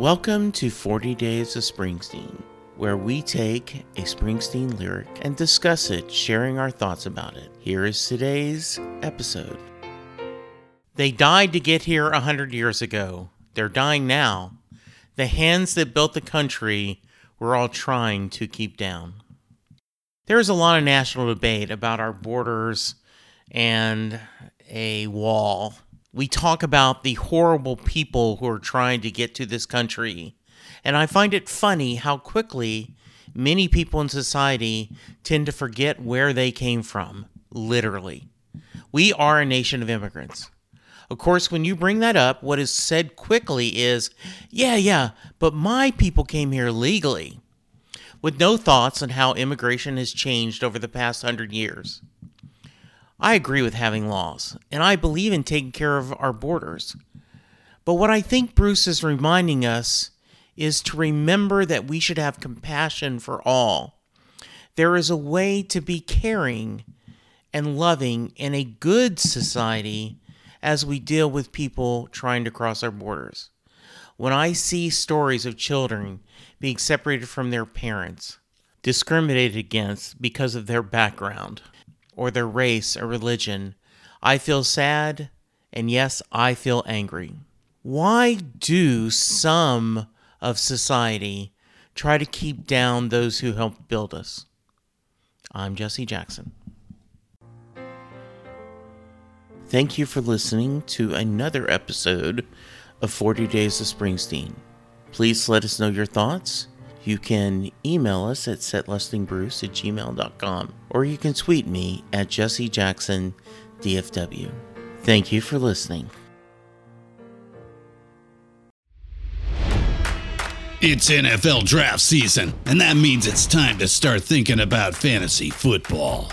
Welcome to 40 Days of Springsteen, where we take a Springsteen lyric and discuss it, sharing our thoughts about it. Here is today's episode. They died to get here a hundred years ago. They're dying now. The hands that built the country we're all trying to keep down. There is a lot of national debate about our borders and a wall we talk about the horrible people who are trying to get to this country. And I find it funny how quickly many people in society tend to forget where they came from, literally. We are a nation of immigrants. Of course, when you bring that up, what is said quickly is, yeah, yeah, but my people came here legally, with no thoughts on how immigration has changed over the past hundred years. I agree with having laws, and I believe in taking care of our borders. But what I think Bruce is reminding us is to remember that we should have compassion for all. There is a way to be caring and loving in a good society as we deal with people trying to cross our borders. When I see stories of children being separated from their parents, discriminated against because of their background, or their race or religion. I feel sad, and yes, I feel angry. Why do some of society try to keep down those who helped build us? I'm Jesse Jackson. Thank you for listening to another episode of 40 Days of Springsteen. Please let us know your thoughts you can email us at setlustingbruce at gmail.com or you can tweet me at Jesse Jackson DFW. Thank you for listening. It's NFL draft season, and that means it's time to start thinking about fantasy football.